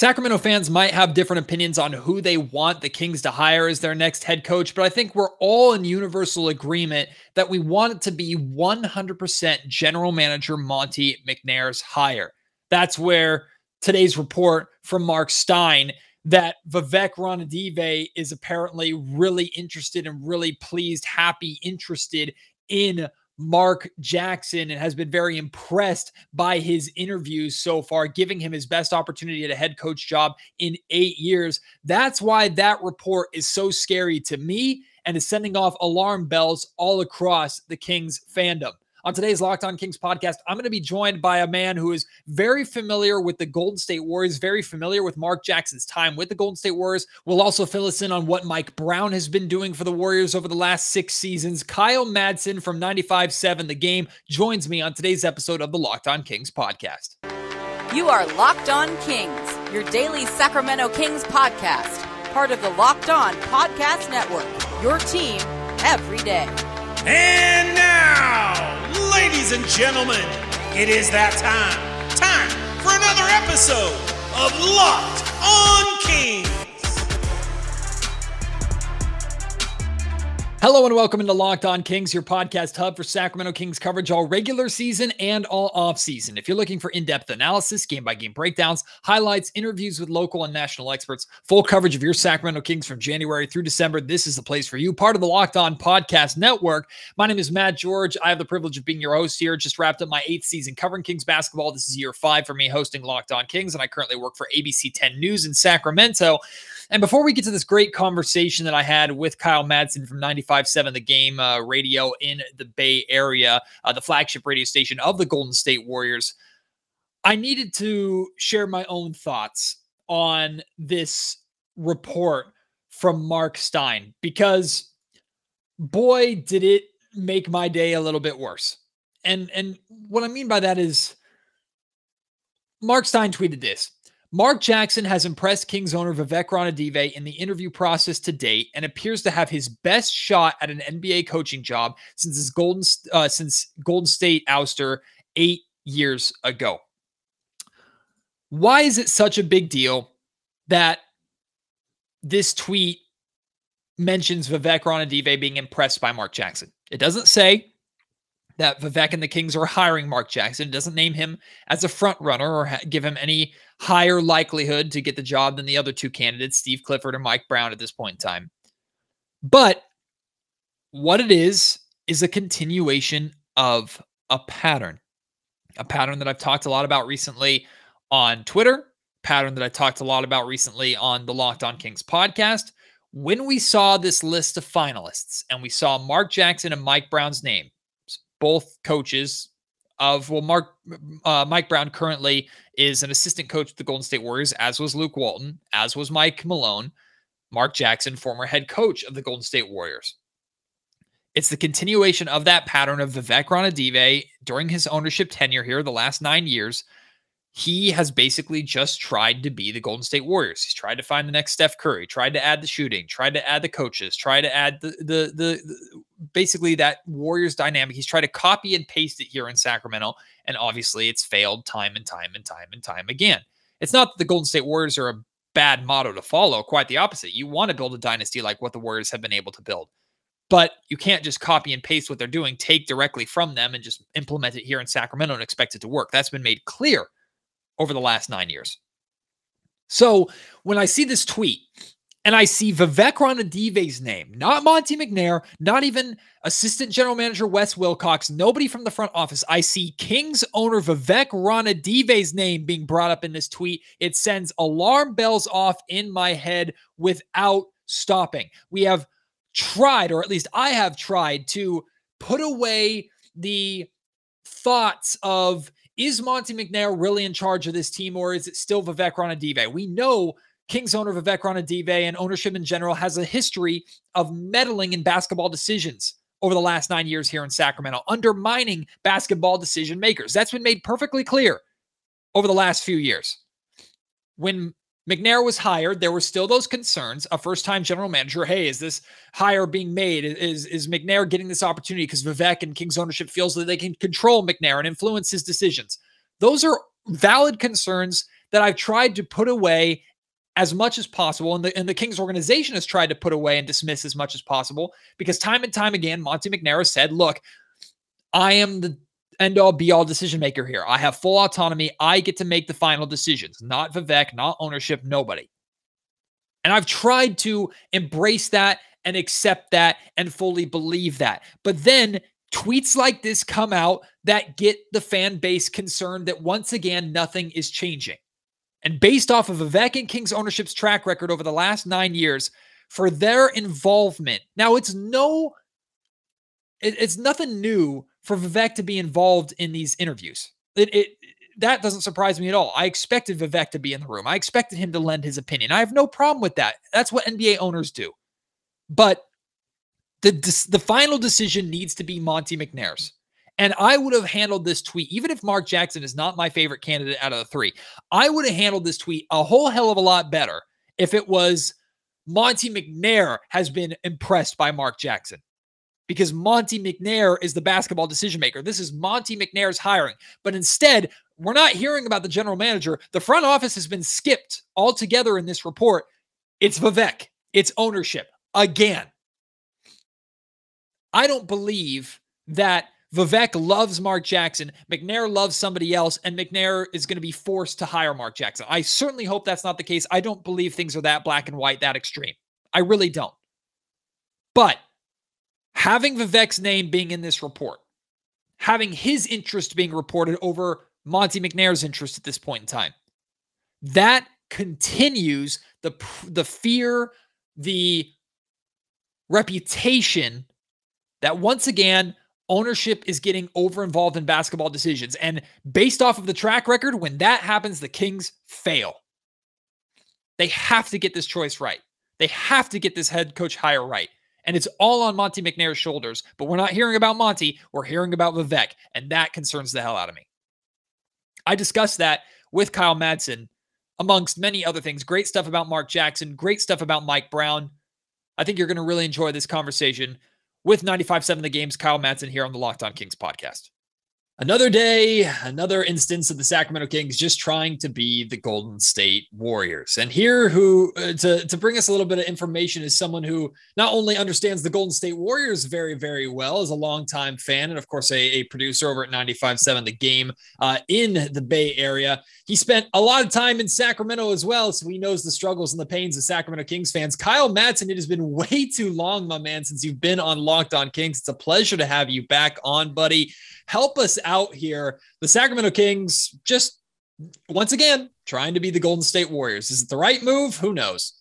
Sacramento fans might have different opinions on who they want the Kings to hire as their next head coach, but I think we're all in universal agreement that we want it to be 100% general manager Monte McNair's hire. That's where today's report from Marc Stein that Vivek Ranadive is apparently really interested and really pleased, happy, interested in Mark Jackson and has been very impressed by his interviews so far, giving him his best opportunity at a head coach job in eight years. That's why that report is so scary to me and is sending off alarm bells all across the Kings fandom. On today's Locked On Kings podcast, I'm going to be joined by a man who is very familiar with the Golden State Warriors, very familiar with Mark Jackson's time with the Golden State Warriors. We'll also fill us in on what Mike Brown has been doing for the Warriors over the last six seasons. Kyle Madsen from 95.7 The Game joins me on today's episode of the Locked On Kings podcast. You are Locked On Kings, your daily Sacramento Kings podcast, part of the Locked On Podcast Network, your team every day. And now Ladies and gentlemen, it is that time. Time for another episode of Locked on King. Hello and welcome into Locked On Kings, your podcast hub for Sacramento Kings coverage all regular season and all off season. If you're looking for in-depth analysis, game-by-game breakdowns, highlights, interviews with local and national experts, full coverage of your Sacramento Kings from January through December, this is the place for you. Part of the Locked On Podcast Network. My name is Matt George. I have the privilege of being your host here. Just wrapped up my eighth season covering Kings basketball. This is year five for me hosting Locked On Kings, and I currently work for ABC 10 News in Sacramento. And before we get to this great conversation that I had with Kyle Madsen from 95.7 The Game uh, Radio in the Bay Area, uh, the flagship radio station of the Golden State Warriors, I needed to share my own thoughts on this report from Marc Stein because boy did it make my day a little bit worse. And and what I mean by that is Marc Stein tweeted this. Mark Jackson has impressed Kings owner Vivek Ranadive in the interview process to date and appears to have his best shot at an NBA coaching job since his Golden uh, since Golden State ouster eight years ago. Why is it such a big deal that this tweet mentions Vivek Ranadive being impressed by Mark Jackson? It doesn't say that Vivek and the Kings are hiring Mark Jackson. It doesn't name him as a front runner or ha- give him any higher likelihood to get the job than the other two candidates, Steve Clifford or Mike Brown, at this point in time. But what it is, is a continuation of a pattern, a pattern that I've talked a lot about recently on Twitter, pattern that I talked a lot about recently on the Locked On Kings podcast. When we saw this list of finalists and we saw Mark Jackson and Mike Brown's name, both coaches of well, Mark uh, Mike Brown currently is an assistant coach of the Golden State Warriors, as was Luke Walton, as was Mike Malone, Mark Jackson, former head coach of the Golden State Warriors. It's the continuation of that pattern of Vivek Ranadive during his ownership tenure here, the last nine years, he has basically just tried to be the Golden State Warriors. He's tried to find the next Steph Curry, tried to add the shooting, tried to add the coaches, tried to add the the the, the basically that Warriors dynamic. He's tried to copy and paste it here in Sacramento, and obviously it's failed time and time and time and time again. It's not that the Golden State Warriors are a bad motto to follow, quite the opposite. You want to build a dynasty like what the Warriors have been able to build. But you can't just copy and paste what they're doing, take directly from them and just implement it here in Sacramento and expect it to work. That's been made clear over the last nine years. So when I see this tweet and I see Vivek Ranadive's name, not Monte McNair, not even assistant general manager Wes Wilcox, nobody from the front office. I see Kings owner Vivek Ranadive's name being brought up in this tweet. It sends alarm bells off in my head without stopping. We have tried, or at least I have tried, to put away the thoughts of is Monte McNair really in charge of this team, or is it still Vivek Ranadive? We know Kings owner Vivek Ranadive and ownership in general has a history of meddling in basketball decisions over the last nine years here in Sacramento, undermining basketball decision makers. That's been made perfectly clear over the last few years. When McNair was hired, there were still those concerns. A first-time general manager, hey, is this hire being made? Is is McNair getting this opportunity because Vivek and Kings ownership feels that they can control McNair and influence his decisions? Those are valid concerns that I've tried to put away as much as possible, and the and the Kings organization has tried to put away and dismiss as much as possible because time and time again, Monte McNair has said, "Look, I am the end all be all decision maker here. I have full autonomy. I get to make the final decisions, not Vivek, not ownership, nobody." And I've tried to embrace that and accept that and fully believe that. But then tweets like this come out that get the fan base concerned that once again, nothing is changing. And based off of Vivek and Kings ownership's track record over the last nine years, for their involvement, now it's no, it, it's nothing new for Vivek to be involved in these interviews. It, it that doesn't surprise me at all. I expected Vivek to be in the room. I expected him to lend his opinion. I have no problem with that. That's what NBA owners do. But the the final decision needs to be Monte McNair's. And I would have handled this tweet, even if Mark Jackson is not my favorite candidate out of the three. I would have handled this tweet a whole hell of a lot better if it was Monte McNair has been impressed by Mark Jackson because Monte McNair is the basketball decision maker. This is Monte McNair's hiring. But instead, we're not hearing about the general manager. The front office has been skipped altogether in this report. It's Vivek, it's ownership again. I don't believe that Vivek loves Mark Jackson, McNair loves somebody else, and McNair is going to be forced to hire Mark Jackson. I certainly hope that's not the case. I don't believe things are that black and white, that extreme. I really don't. But having Vivek's name being in this report, having his interest being reported over Monte McNair's interest at this point in time, that continues the the fear, the reputation that once again, ownership is getting over involved in basketball decisions. And based off of the track record, when that happens, the Kings fail. They have to get this choice right. They have to get this head coach hire right. And it's all on Monte McNair's shoulders. But we're not hearing about Monte. we're hearing about Vivek. And that concerns the hell out of me. I discussed that with Kyle Madsen, amongst many other things. Great stuff about Mark Jackson, great stuff about Mike Brown. I think you're going to really enjoy this conversation with 95.7 The Game's Kyle Madsen here on the Locked On Kings podcast. Another day, another instance of the Sacramento Kings just trying to be the Golden State Warriors. And here, who uh, to, to bring us a little bit of information is someone who not only understands the Golden State Warriors very, very well, as a longtime fan, and of course, a, a producer over at 95.7 The Game uh, in the Bay Area. He spent a lot of time in Sacramento as well, so he knows the struggles and the pains of Sacramento Kings fans. Kyle Madsen, it has been way too long, my man, since you've been on Locked On Kings. It's a pleasure to have you back on, buddy help us out here. The Sacramento Kings just once again trying to be the Golden State Warriors. Is it the right move? Who knows?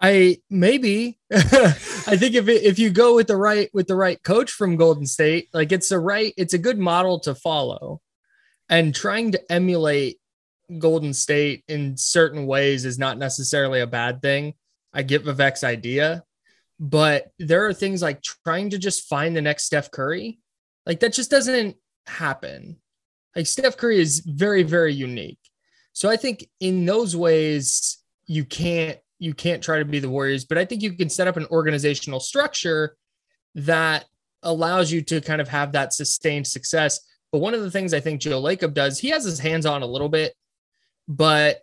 I maybe I think if it, if you go with the right with the right coach from Golden State, like it's a right, it's a good model to follow. And trying to emulate Golden State in certain ways is not necessarily a bad thing. I get Vivek's idea, but there are things like trying to just find the next Steph Curry like that just doesn't happen. Like Steph Curry is very, very unique. So I think in those ways you can't you can't try to be the Warriors, but I think you can set up an organizational structure that allows you to kind of have that sustained success. But one of the things I think Joe Lacob does, he has his hands on a little bit, but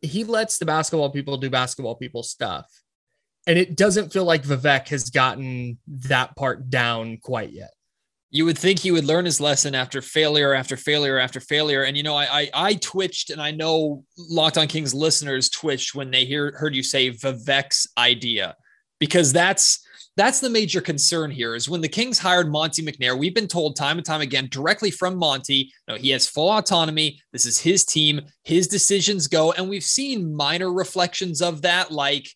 he lets the basketball people do basketball people stuff. And it doesn't feel like Vivek has gotten that part down quite yet you would think he would learn his lesson after failure after failure after failure. And you know, I I, I twitched, and I know Locked On Kings listeners twitched when they hear heard you say Vivek's idea, because that's that's the major concern here. Is when the Kings hired Monte McNair, we've been told time and time again directly from Monte, know, he has full autonomy. This is his team, his decisions go, and we've seen minor reflections of that, like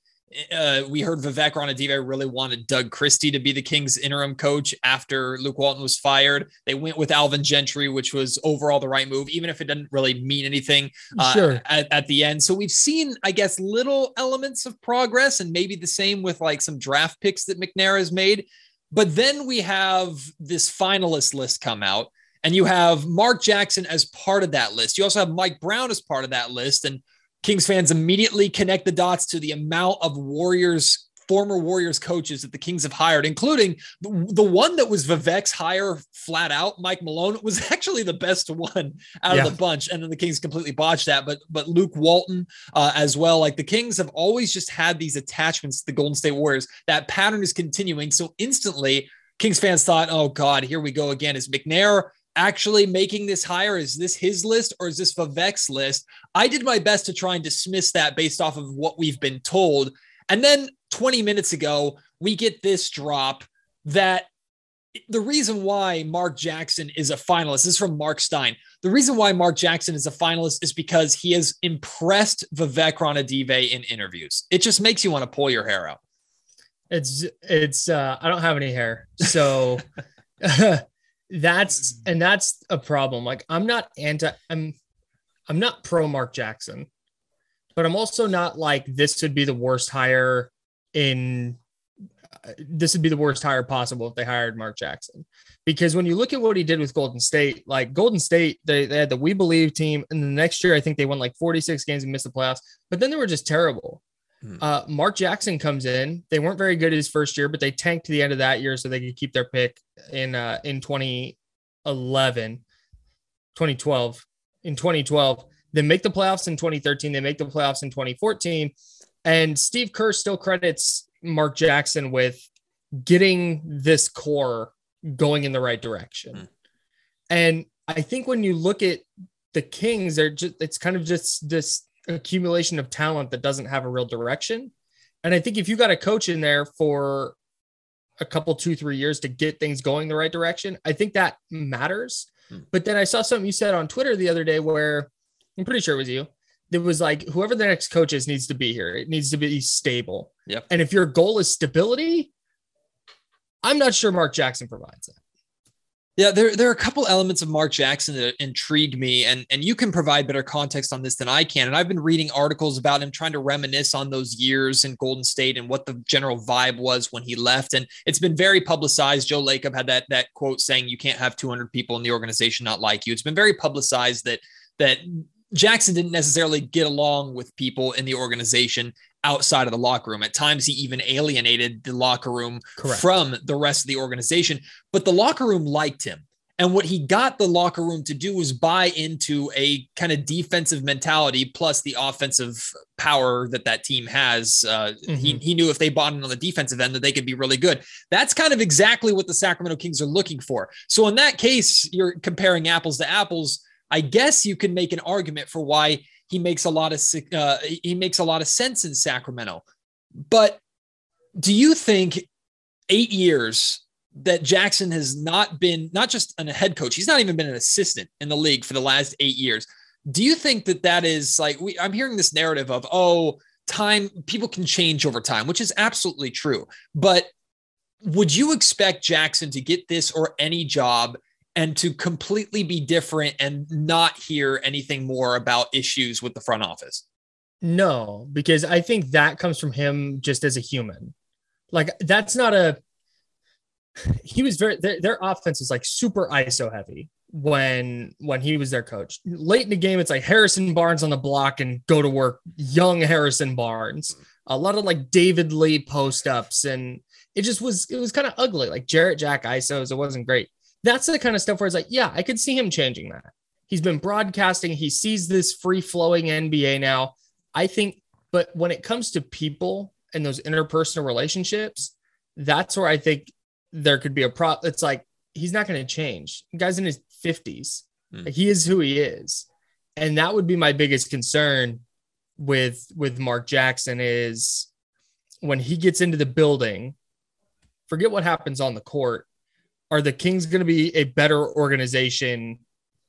uh, we heard Vivek Ranadive really wanted Doug Christie to be the Kings interim coach after Luke Walton was fired. They went with Alvin Gentry, which was overall the right move, even if it didn't really mean anything uh, sure. at, at the end. So we've seen, I guess, little elements of progress and maybe the same with like some draft picks that McNair has made. But then we have this finalist list come out, and you have Mark Jackson as part of that list. You also have Mike Brown as part of that list. And Kings fans immediately connect the dots to the amount of Warriors former Warriors coaches that the Kings have hired, including the, the one that was Vivek's hire flat out, Mike Malone, was actually the best one out yeah. of the bunch. And then the Kings completely botched that. But but Luke Walton uh, as well. Like the Kings have always just had these attachments to the Golden State Warriors. That pattern is continuing. So instantly, Kings fans thought, oh God, here we go again. Is McNair actually making this hire? Is this his list or is this Vivek's list? I did my best to try and dismiss that based off of what we've been told. And then 20 minutes ago, we get this drop that the reason why Mark Jackson is a finalist this is from Marc Stein. The reason why Mark Jackson is a finalist is because he has impressed Vivek Ranadive in interviews. It just makes you want to pull your hair out. It's it's uh I don't have any hair. So that's and that's a problem. Like I'm not anti I'm I'm not pro Mark Jackson, but I'm also not like this would be the worst hire in uh, this would be the worst hire possible if they hired Mark Jackson. Because when you look at what he did with Golden State, like Golden State, they, they had the We Believe team, and the next year I think they won like 46 games and missed the playoffs, but then they were just terrible. Hmm. Uh, Mark Jackson comes in. They weren't very good his first year, but they tanked to the end of that year so they could keep their pick in uh, in 2011, 2012. In 2012, they make the playoffs in 2013. They make the playoffs in 2014, and Steve Kerr still credits Mark Jackson with getting this core going in the right direction. Hmm. And I think when you look at the Kings, they're just it's kind of just this accumulation of talent that doesn't have a real direction. And I think if you got a coach in there for a couple, two, three years to get things going the right direction, I think that matters. Hmm. But then I saw something you said on Twitter the other day where I'm pretty sure it was you. It was like whoever the next coach is needs to be here. It needs to be stable. Yep. And if your goal is stability, I'm not sure Mark Jackson provides that. Yeah, there, there are a couple elements of Mark Jackson that intrigue me, and, and you can provide better context on this than I can. And I've been reading articles about him trying to reminisce on those years in Golden State and what the general vibe was when he left. And it's been very publicized. Joe Lacob had that that quote saying, "You can't have 200 people in the organization not like you." It's been very publicized that that Jackson didn't necessarily get along with people in the organization outside of the locker room. At times, he even alienated the locker room Correct. from the rest of the organization, but the locker room liked him. And what he got the locker room to do was buy into a kind of defensive mentality plus the offensive power that that team has. Uh, mm-hmm. he, he knew if they bought in on the defensive end that they could be really good. That's kind of exactly what the Sacramento Kings are looking for. So in that case, you're comparing apples to apples. I guess you can make an argument for why he makes a lot of uh, he makes a lot of sense in Sacramento. But do you think eight years that Jackson has not been not just a head coach, he's not even been an assistant in the league for the last eight years. Do you think that that is like we, I'm hearing this narrative of oh time people can change over time, which is absolutely true. But would you expect Jackson to get this or any job and to completely be different and not hear anything more about issues with the front office? No, because I think that comes from him just as a human. Like that's not a he was very their, their offense is like super ISO heavy when when he was their coach. Late in the game, it's like Harrison Barnes on the block and go to work, young Harrison Barnes. A lot of like David Lee post ups, and it just was it was kind of ugly. Like Jarrett Jack ISOs, it wasn't great that's the kind of stuff where it's like, yeah, I could see him changing that. He's been broadcasting, he sees this free flowing NBA now. I think, but when it comes to people and those interpersonal relationships, that's where I think there could be a problem. It's like he's not going to change. The guy's in his 50s. Hmm. Like, he is who he is. And that would be my biggest concern with with Mark Jackson is when he gets into the building, forget what happens on the court are the Kings going to be a better organization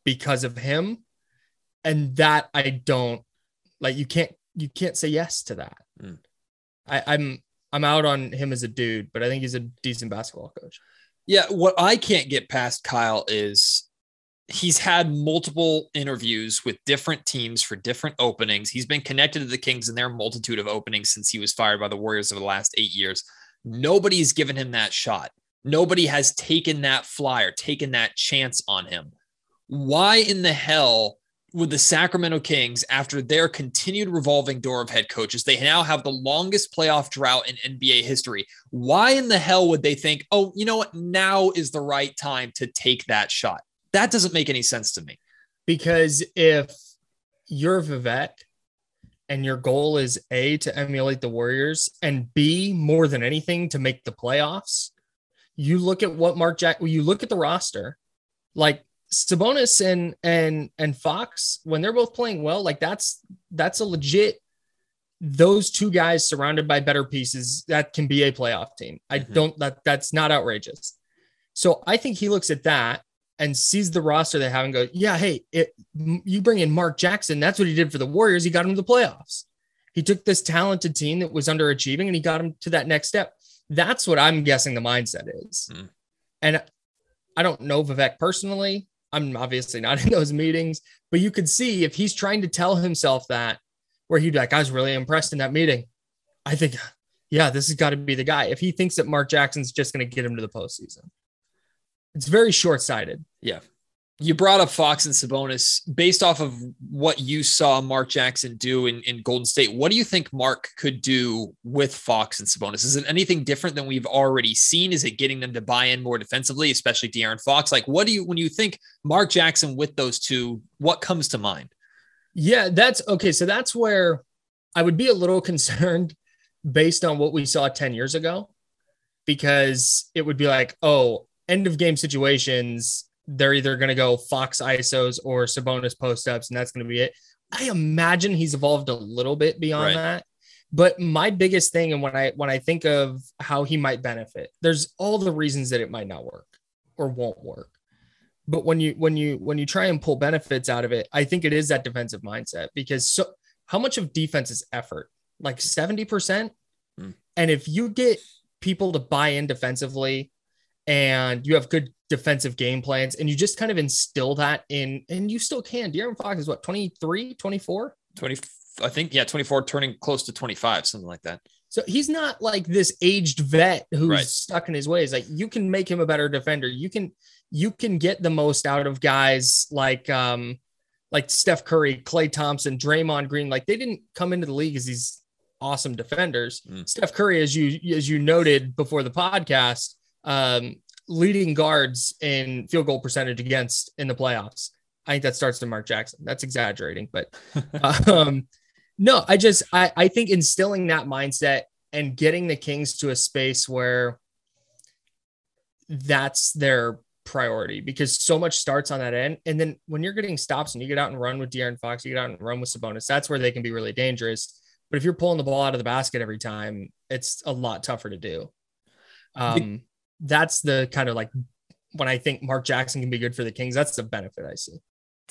because of him? And that I don't like. You can't you can't say yes to that. Mm. I, I'm I'm out on him as a dude, but I think he's a decent basketball coach. Yeah, what I can't get past Kyle is he's had multiple interviews with different teams for different openings. He's been connected to the Kings in their multitude of openings since he was fired by the Warriors over the last eight years. Nobody's given him that shot. Nobody has taken that flyer, taken that chance on him. Why in the hell would the Sacramento Kings after their continued revolving door of head coaches. They now have the longest playoff drought in NBA history. Why in the hell would they think, oh, you know what? Now is the right time to take that shot? That doesn't make any sense to me. Because if you're Vivek and your goal is A, to emulate the Warriors, and B, more than anything, to make the playoffs, you look at what Mark Jack, you look at the roster, like Sabonis and and and Fox when they're both playing well, like that's that's a legit. Those two guys surrounded by better pieces that can be a playoff team. I mm-hmm. don't that that's not outrageous. So I think he looks at that and sees the roster they have and goes, yeah, hey, it, you bring in Mark Jackson. That's what he did for the Warriors. He got him to the playoffs. He took this talented team that was underachieving and he got him to that next step. That's what I'm guessing the mindset is. Mm. And I don't know Vivek personally. I'm obviously not in those meetings, but you could see if he's trying to tell himself that, where he'd be like, I was really impressed in that meeting. I think, yeah, this has got to be the guy. If he thinks that Mark Jackson's just going to get him to the postseason, it's very short sighted. Yeah you brought up Fox and Sabonis. Based off of what you saw Mark Jackson do in, in Golden State, what do you think Mark could do with Fox and Sabonis? Is it anything different than we've already seen? Is it getting them to buy in more defensively, especially De'Aaron Fox? Like, what do you, when you think Mark Jackson with those two, what comes to mind? Yeah, that's okay. So that's where I would be a little concerned based on what we saw 10 years ago, because it would be like, oh, end of game situations they're either going to go Fox ISOs or Sabonis post ups, and that's going to be it. I imagine he's evolved a little bit beyond right. that. But my biggest thing, and when I when I think of how he might benefit, there's all the reasons that it might not work or won't work. But when you when you when you try and pull benefits out of it, I think it is that defensive mindset because so how much of defense is effort? Like 70%. Mm. And if you get people to buy in defensively and you have good defensive game plans and you just kind of instill that in and you still can. De'Aaron Fox is what 23, 24? 20 I think yeah, 24 turning close to 25, something like that. So he's not like this aged vet who's right. stuck in his ways. Like you can make him a better defender. You can you can get the most out of guys like um like Steph Curry, Klay Thompson, Draymond Green. Like they didn't come into the league as these awesome defenders. Mm. Steph Curry, as you as you noted before the podcast, um, leading guards in field goal percentage against in the playoffs. I think that starts to Mark Jackson. That's exaggerating, but um, no, I just I, I think instilling that mindset and getting the Kings to a space where that's their priority because so much starts on that end. And then when you're getting stops and you get out and run with De'Aaron Fox, you get out and run with Sabonis, that's where they can be really dangerous. But if you're pulling the ball out of the basket every time, it's a lot tougher to do. Um, that's the kind of like when I think Mark Jackson can be good for the Kings, that's the benefit I see.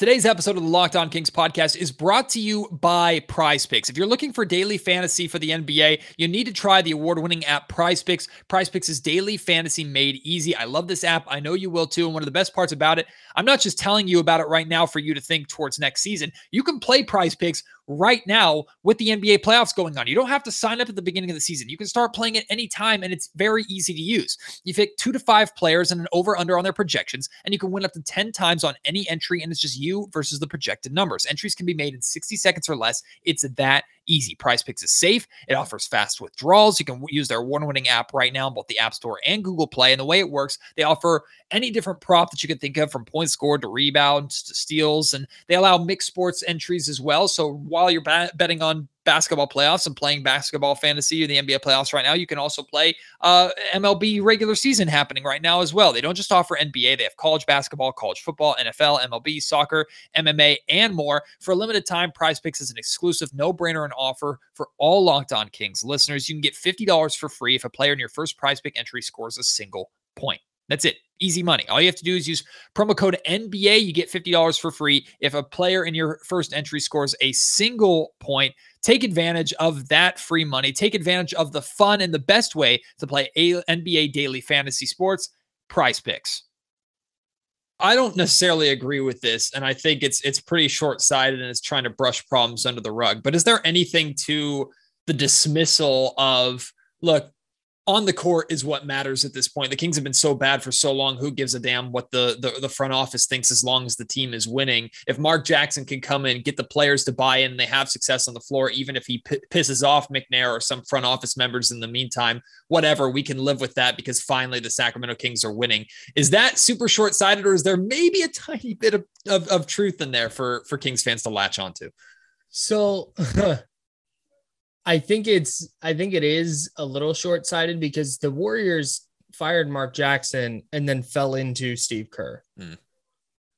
Today's episode of the Locked On Kings podcast is brought to you by Prize Picks. If you're looking for daily fantasy for the NBA, you need to try the award winning app Prize Picks. Prize Picks is daily fantasy made easy. I love this app. I know you will too. And one of the best parts about it, I'm not just telling you about it right now for you to think towards next season. You can play Prize Picks right now with the NBA playoffs going on. You don't have to sign up at the beginning of the season. You can start playing at any time and it's very easy to use. You pick two to five players and an over under on their projections, and you can win up to 10 times on any entry, and it's just you versus the projected numbers. Entries can be made in 60 seconds or less. It's that easy. Prize Picks is safe. It offers fast withdrawals. You can use their award winning app right now in both the App Store and Google Play. And the way it works, they offer any different prop that you can think of from points scored to rebounds to steals. And they allow mixed sports entries as well. So while you're betting on basketball playoffs and playing basketball fantasy or the NBA playoffs right now, you can also play uh, MLB regular season happening right now as well. They don't just offer NBA, they have college basketball, college football, NFL, MLB, soccer, MMA, and more. For a limited time, Prize Picks is an exclusive no brainer and offer for all Locked On Kings listeners. You can get $50 for free if a player in your first Prize Pick entry scores a single point. That's it. Easy money. All you have to do is use promo code NBA. You get $50 for free if a player in your first entry scores a single point. Take advantage of that free money. Take advantage of the fun and the best way to play NBA daily fantasy sports, prize picks. I don't necessarily agree with this, and I think it's it's pretty short-sighted and it's trying to brush problems under the rug. But is there anything to the dismissal of look, on the court is what matters at this point. The Kings have been so bad for so long. Who gives a damn what the, the, the front office thinks as long as the team is winning? If Mark Jackson can come in, get the players to buy in, they have success on the floor, even if he p- pisses off McNair or some front office members in the meantime, whatever, we can live with that because finally the Sacramento Kings are winning. Is that super short sighted, or is there maybe a tiny bit of, of, of truth in there for, for Kings fans to latch onto? So I think it's I think it is a little short-sighted because the Warriors fired Mark Jackson and then fell into Steve Kerr. Hmm.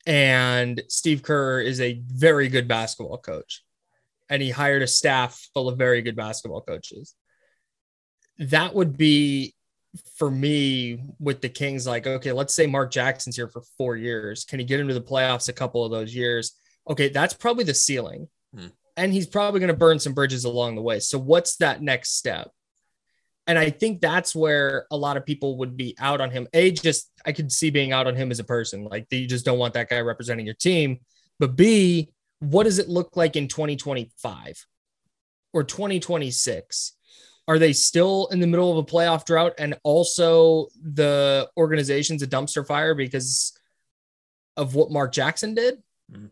And Steve Kerr is a very good basketball coach. And he hired a staff full of very good basketball coaches. That would be for me with the Kings like okay, let's say Mark Jackson's here for 4 years. Can he get into the playoffs a couple of those years? Okay, that's probably the ceiling. Hmm and he's probably going to burn some bridges along the way. So what's that next step? And I think that's where a lot of people would be out on him. A, just I could see being out on him as a person. Like you just don't want that guy representing your team. But B, what does it look like in 2025 or 2026? Are they still in the middle of a playoff drought and also the organization's a dumpster fire because of what Mark Jackson did? Mhm.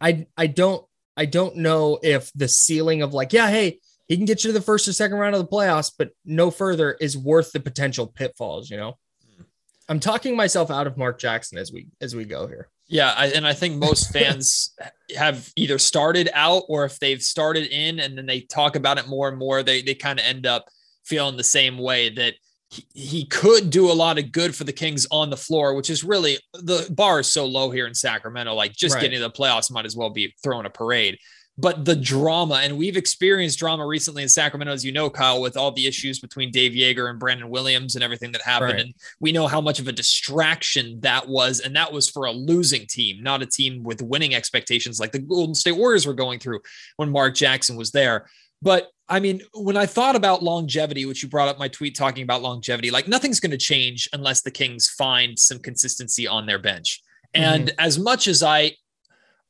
I I don't I don't know if the ceiling of like, yeah, hey, he can get you to the first or second round of the playoffs, but no further is worth the potential pitfalls, you know. Hmm. I'm talking myself out of Mark Jackson as we as we go here. Yeah, I, and I think most fans have either started out or if they've started in and then they talk about it more and more, they they kind of end up feeling the same way that he, he could do a lot of good for the Kings on the floor, which is really the bar is so low here in Sacramento. Like just Right. getting to the playoffs might as well be throwing a parade. But the drama, and we've experienced drama recently in Sacramento, as you know, Kyle, with all the issues between Dave Joerger and Brandon Williams and everything that happened. Right. And we know how much of a distraction that was. And that was for a losing team, not a team with winning expectations like the Golden State Warriors were going through when Mark Jackson was there. But I mean, when I thought about longevity, which you brought up my tweet talking about longevity, like nothing's going to change unless the Kings find some consistency on their bench. And mm-hmm. as much as I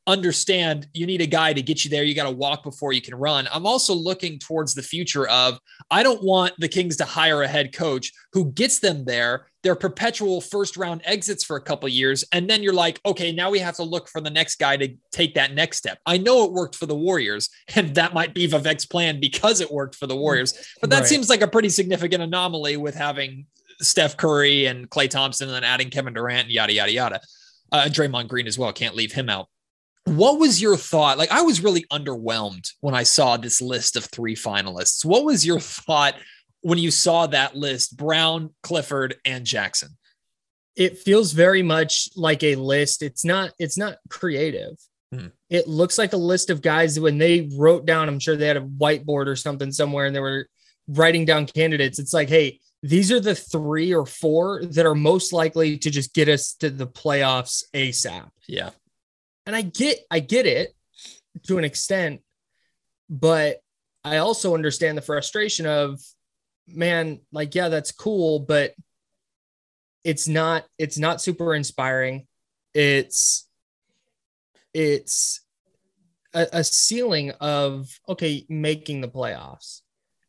understand you need a guy to get you there, you got to walk before you can run. I'm also looking towards the future of I don't want the Kings to hire a head coach who gets them there. They're perpetual first round exits for a couple of years. And then you're like, okay, now we have to look for the next guy to take that next step. I know it worked for the Warriors, and that might be Vivek's plan because it worked for the Warriors. But that Right. seems like a pretty significant anomaly with having Steph Curry and Klay Thompson and then adding Kevin Durant, and yada, yada, yada. Uh, and Draymond Green as well. Can't leave him out. What was your thought? Like, I was really underwhelmed when I saw this list of three finalists. What was your thought when you saw that list? Brown, Clifford, and Jackson. It feels very much like a list. It's not it's not creative. Hmm. It looks like a list of guys when they wrote down, I'm sure they had a whiteboard or something somewhere and they were writing down candidates. It's like, hey, these are the three or four that are most likely to just get us to the playoffs ASAP. Yeah. And I get I get it to an extent, but I also understand the frustration of man, like yeah, that's cool, but it's not it's not super inspiring. It's it's a, a ceiling of okay, making the playoffs.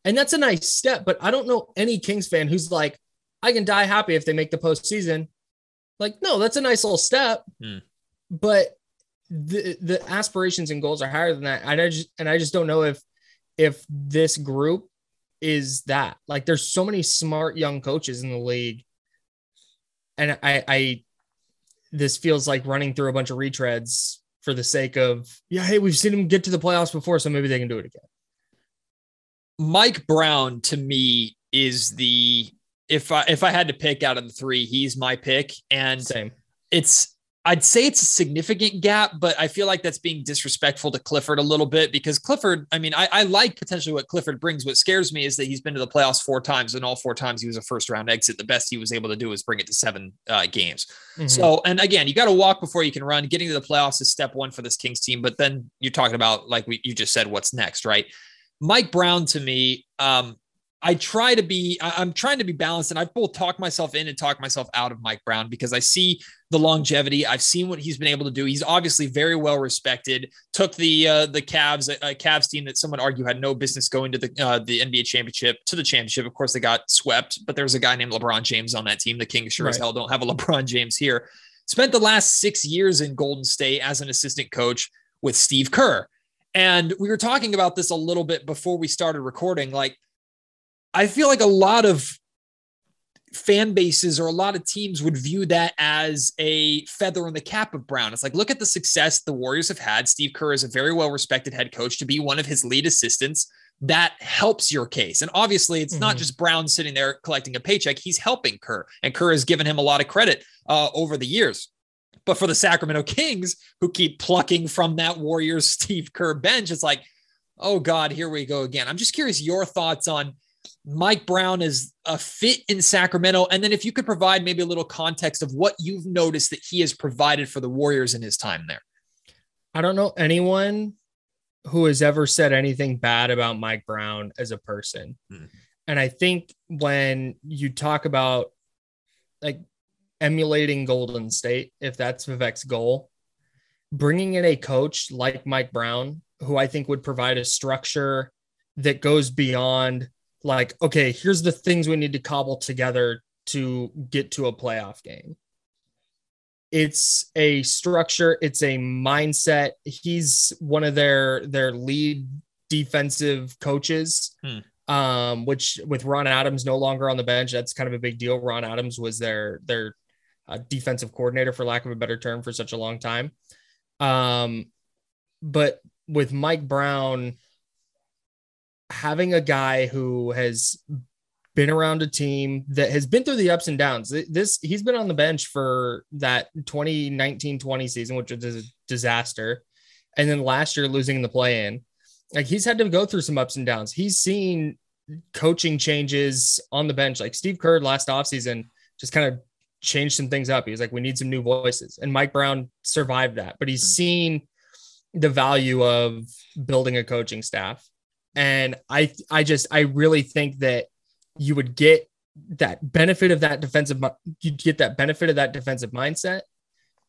And that's a nice step, but I don't know any Kings fan who's like, I can die happy if they make the postseason. Like, no, that's a nice little step. Hmm. But the the aspirations and goals are higher than that. And I just and I just don't know if if this group is that. Like there's so many smart young coaches in the league. And I I this feels like running through a bunch of retreads for the sake of yeah, hey, we've seen them get to the playoffs before, so maybe they can do it again. Mike Brown to me is the if I if I had to pick out of the three, he's my pick. And Same. it's I'd say it's a significant gap, but I feel like that's being disrespectful to Clifford a little bit because Clifford, I mean, I, I like potentially what Clifford brings. What scares me is that he's been to the playoffs four times, and all four times he was a first round exit. The best he was able to do was bring it to seven uh, games. Mhm. So, and again, you got to walk before you can run. Getting to the playoffs is step one for this Kings team, but then you're talking about like we you just said, what's next, right? Mike Brown to me, um, I try to be, I, am trying to be balanced and I've both talked myself in and talked myself out of Mike Brown because I see the longevity. I've seen what he's been able to do. He's obviously very well respected. Took the uh, the Cavs, a, Cavs team that some would argue had no business going to the uh, the NBA championship to the championship. Of course, they got swept, but there's a guy named LeBron James on that team. The Kings sure right. as hell don't have a LeBron James here. Spent the last six years in Golden State as an assistant coach with Steve Kerr. And we were talking about this a little bit before we started recording. Like, I feel like a lot of fan bases or a lot of teams would view that as a feather in the cap of Brown. It's like, look at the success the Warriors have had. Steve Kerr is a very well respected head coach to be one of his lead assistants. That helps your case. And obviously, it's mm-hmm. not just Brown sitting there collecting a paycheck. He's helping Kerr, and Kerr has given him a lot of credit uh, over the years. But for the Sacramento Kings, who keep plucking from that Warriors Steve Kerr bench, it's like, oh God, here we go again. I'm just curious your thoughts on Mike Brown is a fit in Sacramento. And then if you could provide maybe a little context of what you've noticed that he has provided for the Warriors in his time there. I don't know anyone who has ever said anything bad about Mike Brown as a person. Hmm. And I think when you talk about like emulating Golden State, if that's Vivek's goal, bringing in a coach like Mike Brown, who I think would provide a structure that goes beyond like, okay, here's the things we need to cobble together to get to a playoff game. It's a structure, it's a mindset. He's one of their their lead defensive coaches. Hmm um, which with Ron Adams no longer on the bench, that's kind of a big deal. Ron Adams was their their uh, defensive coordinator, for lack of a better term, for such a long time. Um, but with Mike Brown, having a guy who has been around a team that has been through the ups and downs. This he's been on the bench for that 2019-20 season, which was a disaster. And then last year losing the play in. Like he's had to go through some ups and downs. He's seen coaching changes on the bench. Like Steve Kerr last offseason just kind of changed some things up. He was like, we need some new voices. And Mike Brown survived that, but he's mm-hmm. seen the value of building a coaching staff. And I I just I really think that you would get that benefit of that defensive you'd get that benefit of that defensive mindset,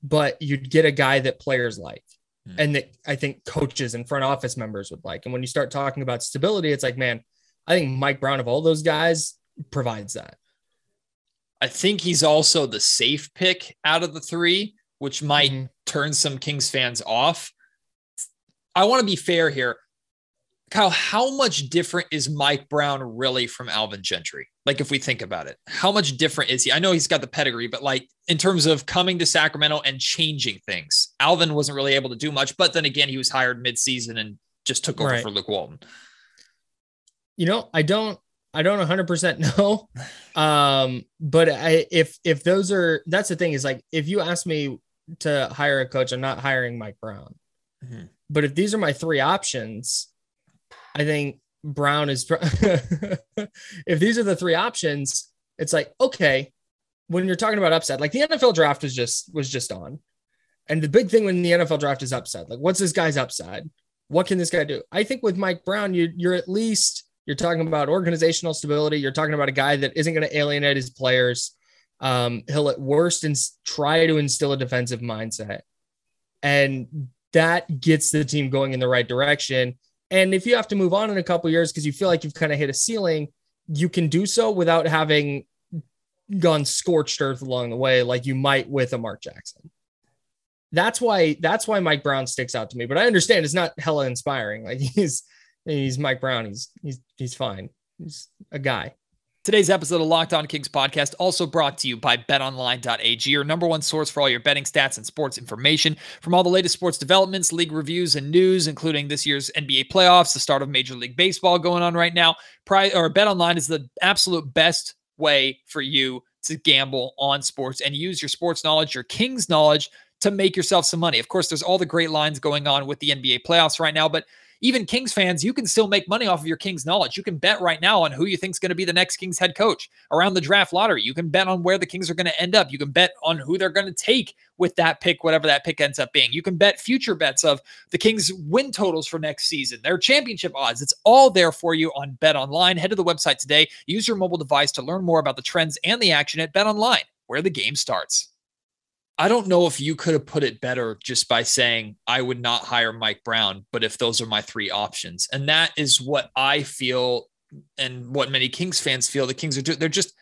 but you'd get a guy that players like. Mm-hmm. And that I think coaches and front office members would like. And when you start talking about stability, it's like, man, I think Mike Brown of all those guys provides that. I think he's also the safe pick out of the three, which might mm-hmm. turn some Kings fans off. I want to be fair here. Kyle, how much different is Mike Brown really from Alvin Gentry? Like, if we think about it, how much different is he? I know he's got the pedigree, but like in terms of coming to Sacramento and changing things, Alvin wasn't really able to do much. But then again, he was hired midseason and just took over right. for Luke Walton. You know, I don't I don't 100% know. Um, but I, if, if those are, that's the thing is like, if you ask me to hire a coach, I'm not hiring Mike Brown. Mm-hmm. But if these are my three options, I think Brown is, if these are the three options, it's like, okay, when you're talking about upside, like the NFL draft was just, was just on. And the big thing when the NFL draft is upside, like what's this guy's upside? What can this guy do? I think with Mike Brown, you, you're at least, you're talking about organizational stability. You're talking about a guy that isn't going to alienate his players. Um, he'll at worst and try to instill a defensive mindset, and that gets the team going in the right direction. And if you have to move on in a couple years because you feel like you've kind of hit a ceiling, you can do so without having gone scorched earth along the way, like you might with a Mark Jackson. That's why that's why Mike Brown sticks out to me. But I understand it's not hella inspiring. Like he's he's Mike Brown. He's he's he's fine. He's a guy. Today's episode of Locked On Kings podcast also brought to you by betonline.ag, your number one source for all your betting stats and sports information. From all the latest sports developments, league reviews, and news, including this year's NBA playoffs, the start of Major League Baseball going on right now. Pri- or BetOnline is the absolute best way for you to gamble on sports and use your sports knowledge, your Kings knowledge to make yourself some money. Of course, there's all the great lines going on with the NBA playoffs right now, but even Kings fans, you can still make money off of your Kings knowledge. You can bet right now on who you think is going to be the next Kings head coach around the draft lottery. You can bet on where the Kings are going to end up. You can bet on who they're going to take with that pick, whatever that pick ends up being. You can bet future bets of the Kings win totals for next season, their championship odds. It's all there for you on Bet Online. Head to the website today. Use your mobile device to learn more about the trends and the action at Bet Online, where the game starts. I don't know if you could have put it better just by saying I would not hire Mike Brown, but if those are my three options. And that is what I feel and what many Kings fans feel the Kings are doing. They're just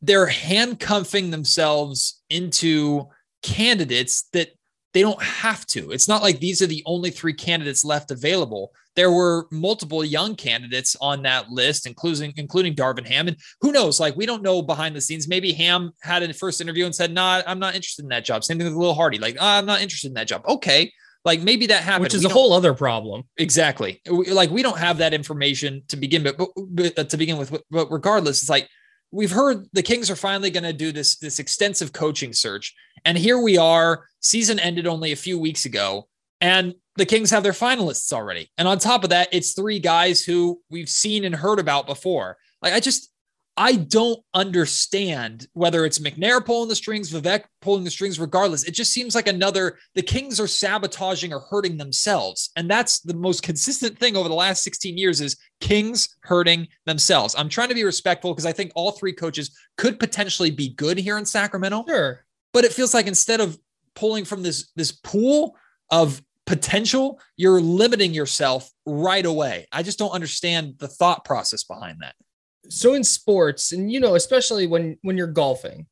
they're handcuffing themselves into candidates that they don't have to. It's not like these are the only three candidates left available there were multiple young candidates on that list, including including Darvin Ham. And who knows? Like we don't know behind the scenes. Maybe Ham had a first interview and said, "Nah, I'm not interested in that job." Same thing with Will Hardy. Like, oh, I'm not interested in that job. Okay, like maybe that happened, which is we a whole other problem. Exactly. Like we don't have that information to begin, but, but, but uh, to begin with. But regardless, it's like we've heard the Kings are finally going to do this this extensive coaching search, and here we are. Season ended only a few weeks ago, and the Kings have their finalists already. And on top of that, it's three guys who we've seen and heard about before. Like, I just, I don't understand whether it's McNair pulling the strings, Vivek pulling the strings, regardless. It just seems like another, the Kings are sabotaging or hurting themselves. And that's the most consistent thing over the last 16 years is Kings hurting themselves. I'm trying to be respectful because I think all three coaches could potentially be good here in Sacramento. Sure. But it feels like instead of pulling from this, this pool of potential, you're limiting yourself right away. I just don't understand the thought process behind that. So in sports, and you know, especially when when you're golfing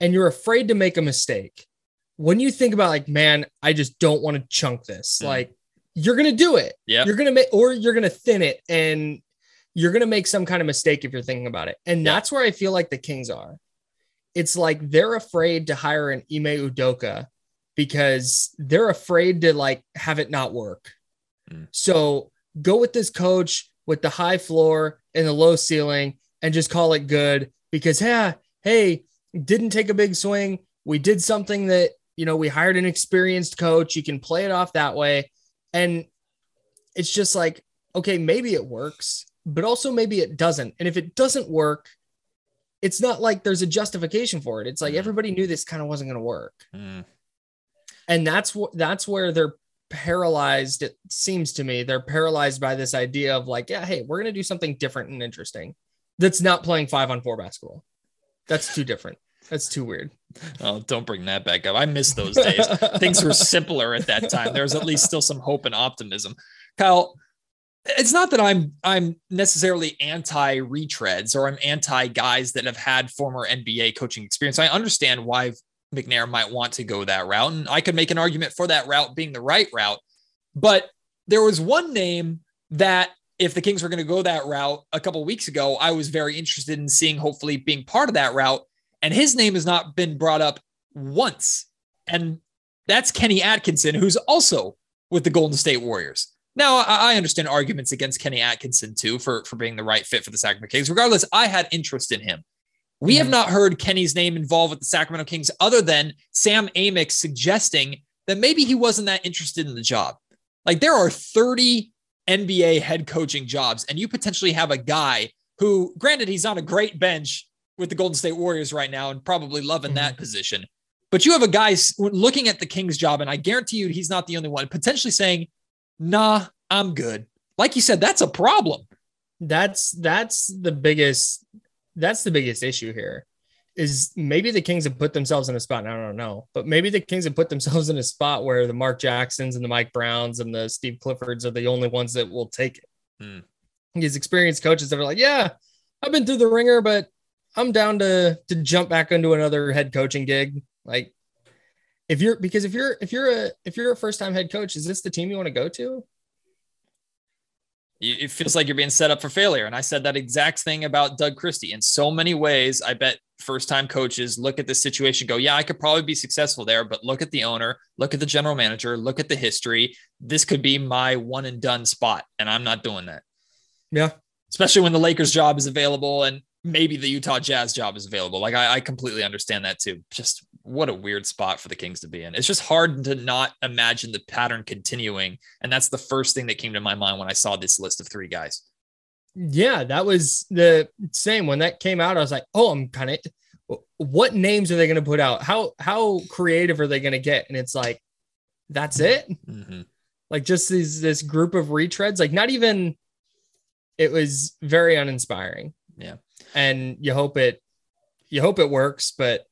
and you're afraid to make a mistake, when you think about like, man, I just don't want to chunk this, mm. like you're gonna do it. Yeah. You're gonna make or you're gonna thin it and you're gonna make some kind of mistake if you're thinking about it. And yeah. that's where I feel like the Kings are. It's like they're afraid to hire an Ime Udoka because they're afraid to like have it not work. Mm. So go with this coach with the high floor and the low ceiling and just call it good because yeah, hey, didn't take a big swing. We did something that, you know, we hired an experienced coach. You can play it off that way. And it's just like, okay, maybe it works, but also maybe it doesn't. And if it doesn't work, it's not like there's a justification for it. It's like mm. everybody knew this kind of wasn't going to work. Mm and that's what that's where they're paralyzed it seems to me they're paralyzed by this idea of like yeah hey we're going to do something different and interesting that's not playing 5 on 4 basketball. That's too different. That's too weird. Oh don't bring that back up. I miss those days. Things were simpler at that time. There was at least still some hope and optimism. Kyle it's not that I'm I'm necessarily anti retreads or I'm anti guys that have had former NBA coaching experience. I understand why McNair might want to go that route. And I could make an argument for that route being the right route. But there was one name that if the Kings were going to go that route a couple weeks ago, I was very interested in seeing hopefully being part of that route. And his name has not been brought up once. And that's Kenny Atkinson, who's also with the Golden State Warriors. Now, I understand arguments against Kenny Atkinson too for, for being the right fit for the Sacramento Kings. Regardless, I had interest in him. We have mm-hmm. not heard Kenny's name involved with the Sacramento Kings other than Sam Amick suggesting that maybe he wasn't that interested in the job. Like there are 30 NBA head coaching jobs, and you potentially have a guy who, granted, he's on a great bench with the Golden State Warriors right now and probably loving mm-hmm. that position. But you have a guy looking at the Kings job, and I guarantee you he's not the only one, potentially saying, nah, I'm good. Like you said, that's a problem. That's that's the biggest that's the biggest issue here is maybe the Kings have put themselves in a spot. I don't know, but maybe the Kings have put themselves in a spot where the Mark Jacksons and the Mike Browns and the Steve Cliffords are the only ones that will take it. Hmm. These experienced coaches that are like, yeah, I've been through the ringer, but I'm down to to jump back into another head coaching gig. Like if you're because if you're if you're a if you're a first time head coach, is this the team you want to go to? It feels like you're being set up for failure. And I said that exact thing about Doug Christie. In so many ways, I bet first time coaches look at this situation, go, yeah, I could probably be successful there, but look at the owner, look at the general manager, look at the history. This could be my one and done spot. And I'm not doing that. Yeah. Especially when the Lakers job is available and maybe the Utah Jazz job is available. Like I, I completely understand that too. Just what a weird spot for the Kings to be in. It's just hard to not imagine the pattern continuing. And that's the first thing that came to my mind when I saw this list of three guys. Yeah, that was the same when that came out. I was like, oh, I'm kind of what names are they going to put out? How how creative are they going to get? And it's like, that's it. Mm-hmm. Like just these this group of retreads. Like not even. It was very uninspiring. Yeah, and you hope it, you hope it works, but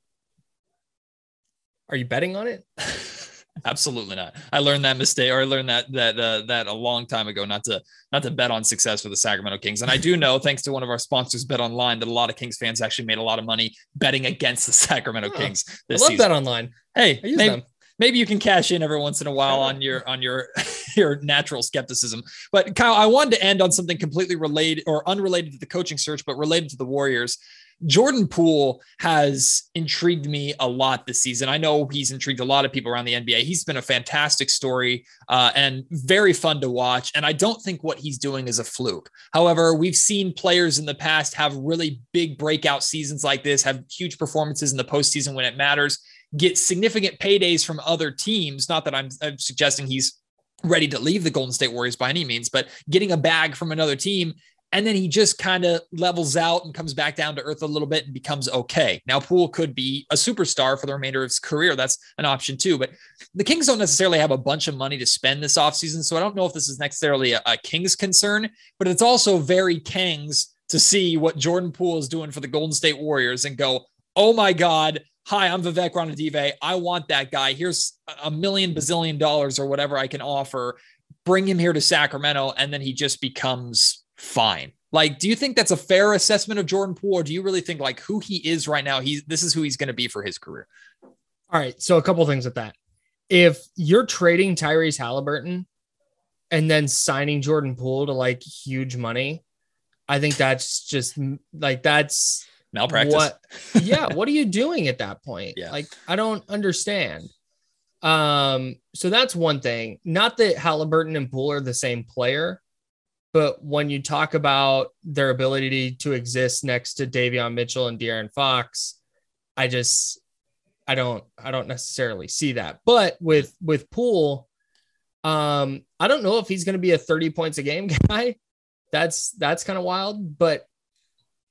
are you betting on it? Absolutely not. I learned that mistake, or I learned that that uh, that a long time ago, not to not to bet on success for the Sacramento Kings. And I do know, thanks to one of our sponsors, Bet Online, that a lot of Kings fans actually made a lot of money betting against the Sacramento oh, Kings. This I love season. Bet Online. Hey, maybe, maybe, you can cash in every once in a while on your on your your natural skepticism. But Kyle, I wanted to end on something completely related or unrelated to the coaching search, but related to the Warriors. Jordan Poole has intrigued me a lot this season. I know he's intrigued a lot of people around the NBA. He's been a fantastic story uh, and very fun to watch. And I don't think what he's doing is a fluke. However, we've seen players in the past have really big breakout seasons like this, have huge performances in the postseason when it matters, get significant paydays from other teams. Not that I'm, I'm suggesting he's ready to leave the Golden State Warriors by any means, but getting a bag from another team and then he just kind of levels out and comes back down to earth a little bit and becomes okay. Now, Poole could be a superstar for the remainder of his career. That's an option too. But the Kings don't necessarily have a bunch of money to spend this offseason. So I don't know if this is necessarily a, a Kings concern, but it's also very Kings to see what Jordan Poole is doing for the Golden State Warriors and go, oh my God, hi, I'm Vivek Ranadive. I want that guy. Here's a million bazillion dollars or whatever I can offer. Bring him here to Sacramento. And then he just becomes fine. Like, do you think that's a fair assessment of Jordan Poole, or do you really think like who he is right now? He's this is who he's going to be for his career. All right. So a couple things with that. If you're trading Tyrese Halliburton and then signing Jordan Poole to like huge money, I think that's just like that's malpractice. What, yeah. what are you doing at that point? Yeah. Like, I don't understand. Um, so that's one thing. Not that Halliburton and Poole are the same player, but when you talk about their ability to exist next to Davion Mitchell and De'Aaron Fox, I just I don't I don't necessarily see that. But with with Poole, um, I don't know if he's going to be a 30 points a game guy. That's that's kind of wild, but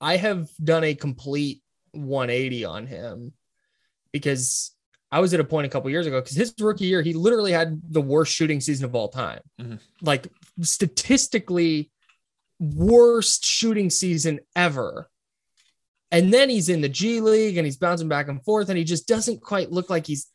I have done a complete 180 on him because I was at a point a couple years ago because his rookie year, he literally had the worst shooting season of all time. Mm-hmm. Like statistically, worst shooting season ever. And then he's in the G League and he's bouncing back and forth, and he just doesn't quite look like he's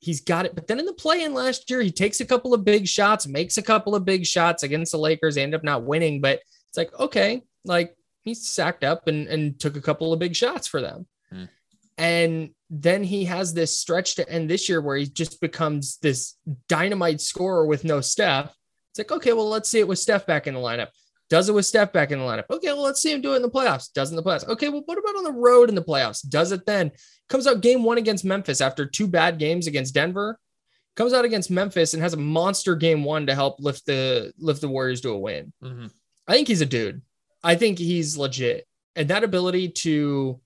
he's got it. But then in the play-in last year, he takes a couple of big shots, makes a couple of big shots against the Lakers, end up not winning. But it's like, okay, like he's sacked up and, and took a couple of big shots for them. Mm. And then he has this stretch to end this year where he just becomes this dynamite scorer with no Steph. It's like, okay, well, let's see it with Steph back in the lineup. Does it with Steph back in the lineup? Okay, well, let's see him do it in the playoffs. Does in the playoffs. Okay, well, what about on the road in the playoffs? Does it then? Comes out game one against Memphis after two bad games against Denver. Comes out against Memphis and has a monster game one to help lift the lift the Warriors to a win. Mm-hmm. I think he's a dude. I think he's legit. And that ability to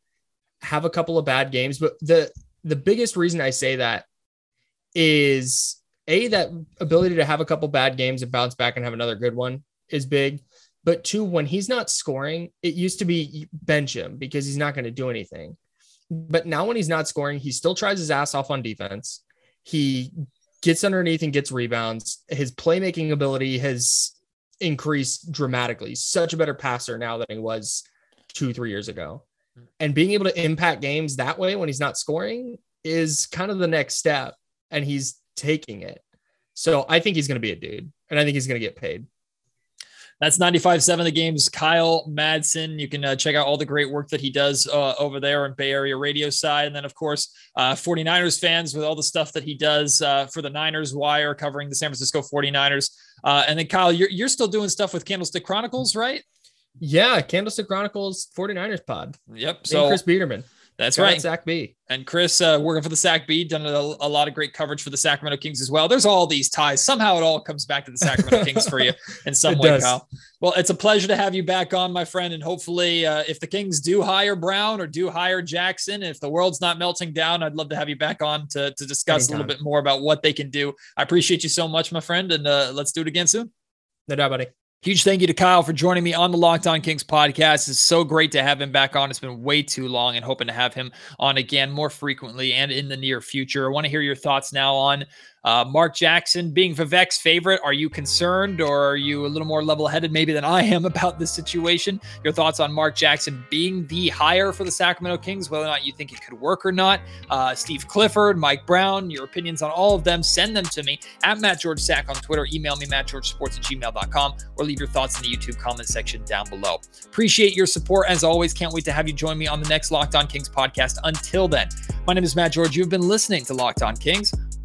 have a couple of bad games, but the the biggest reason I say that is a that ability to have a couple bad games and bounce back and have another good one is big. But two, when he's not scoring, it used to be bench him because he's not going to do anything. But now when he's not scoring, he still tries his ass off on defense. He gets underneath and gets rebounds. His playmaking ability has increased dramatically. Such a better passer now than he was two, three years ago. And being able to impact games that way when he's not scoring is kind of the next step. And he's taking it. So I think he's going to be a dude and I think he's going to get paid. That's 95.7 The Game's. Kyle Madsen. You can uh, check out all the great work that he does uh, over there on Bay Area radio side. And then, of course, uh, 49ers fans with all the stuff that he does uh, for the Niners Wire covering the San Francisco 49ers. Uh, and then, Kyle, you're, you're still doing stuff with Candlestick Chronicles, right? Yeah, Candlestick Chronicles 49ers pod. Yep. So Chris Biederman. That's Shout right. Sac Bee. And Chris, uh, working for the Sac Bee, done a, a lot of great coverage for the Sacramento Kings as well. There's all these ties. Somehow it all comes back to the Sacramento Kings for you in some It way, does. Kyle. Well, it's a pleasure to have you back on, my friend. And hopefully, uh, if the Kings do hire Brown or do hire Jackson, if the world's not melting down, I'd love to have you back on to, to discuss a little bit more about what they can do. I appreciate you so much, my friend. And uh, let's do it again soon. No doubt, buddy. Huge thank you to Kyle for joining me on the Locked On Kings podcast. It's so great to have him back on. It's been way too long and hoping to have him on again more frequently and in the near future. I want to hear your thoughts now on uh, Mark Jackson being Vivek's favorite. Are you concerned or are you a little more level headed maybe than I am about this situation? Your thoughts on Mark Jackson being the hire for the Sacramento Kings, whether or not you think it could work or not. Uh, Steve Clifford, Mike Brown, your opinions on all of them, send them to me at Matt George Sack on Twitter. Email me, mattgeorgesports at gmail.com, or leave your thoughts in the YouTube comment section down below. Appreciate your support as always. Can't wait to have you join me on the next Locked On Kings podcast. Until then, my name is Matt George. You've been listening to Locked On Kings,